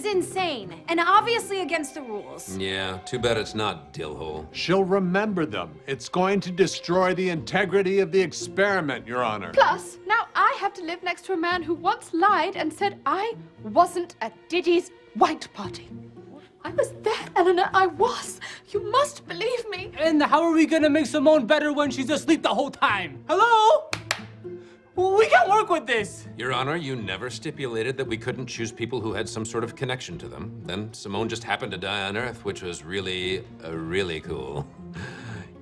is insane and obviously against the rules. Yeah, too bad it's not, Dillhole. She'll remember them. It's going to destroy the integrity of the experiment, Your Honor. Plus, now I have to live next to a man who once lied and said I wasn't at Diddy's white party. I was there, Eleanor. I was. You must believe me. And how are we gonna make Simone better when she's asleep the whole time? Hello? We can't work with this. Your Honor, you never stipulated that we couldn't choose people who had some sort of connection to them. Then Simone just happened to die on Earth, which was really, uh, really cool.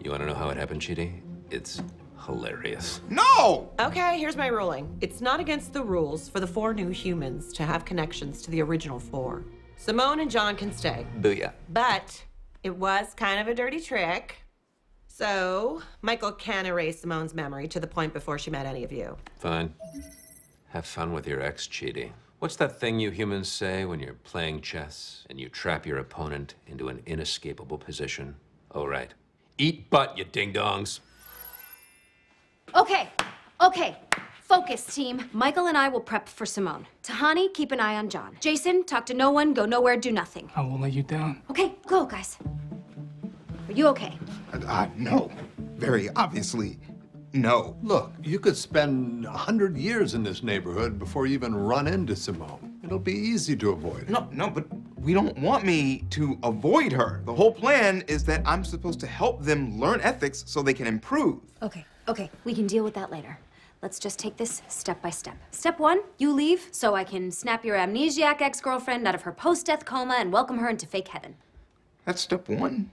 You want to know how it happened, Chidi? It's hilarious. No! Okay, here's my ruling. It's not against the rules for the four new humans to have connections to the original four. Simone and John can stay. Booyah. But it was kind of a dirty trick. So, Michael can erase Simone's memory to the point before she met any of you. Fine. Have fun with your ex, Chidi. What's that thing you humans say when you're playing chess and you trap your opponent into an inescapable position? Oh, right. Eat butt, you ding-dongs. Okay, okay. Focus, team. Michael and I will prep for Simone. Tahani, keep an eye on John. Jason, talk to no one, go nowhere, do nothing. I won't let you down. Okay, go, guys. Are you okay? Uh, no. Very obviously, no. Look, you could spend a hundred years in this neighborhood before you even run into Simone. It'll be easy to avoid it. No, no, but we don't want me to avoid her. The whole plan is that I'm supposed to help them learn ethics so they can improve. Okay, okay. We can deal with that later. Let's just take this step by step. Step one, you leave so I can snap your amnesiac ex girlfriend out of her post death coma and welcome her into fake heaven. That's step one.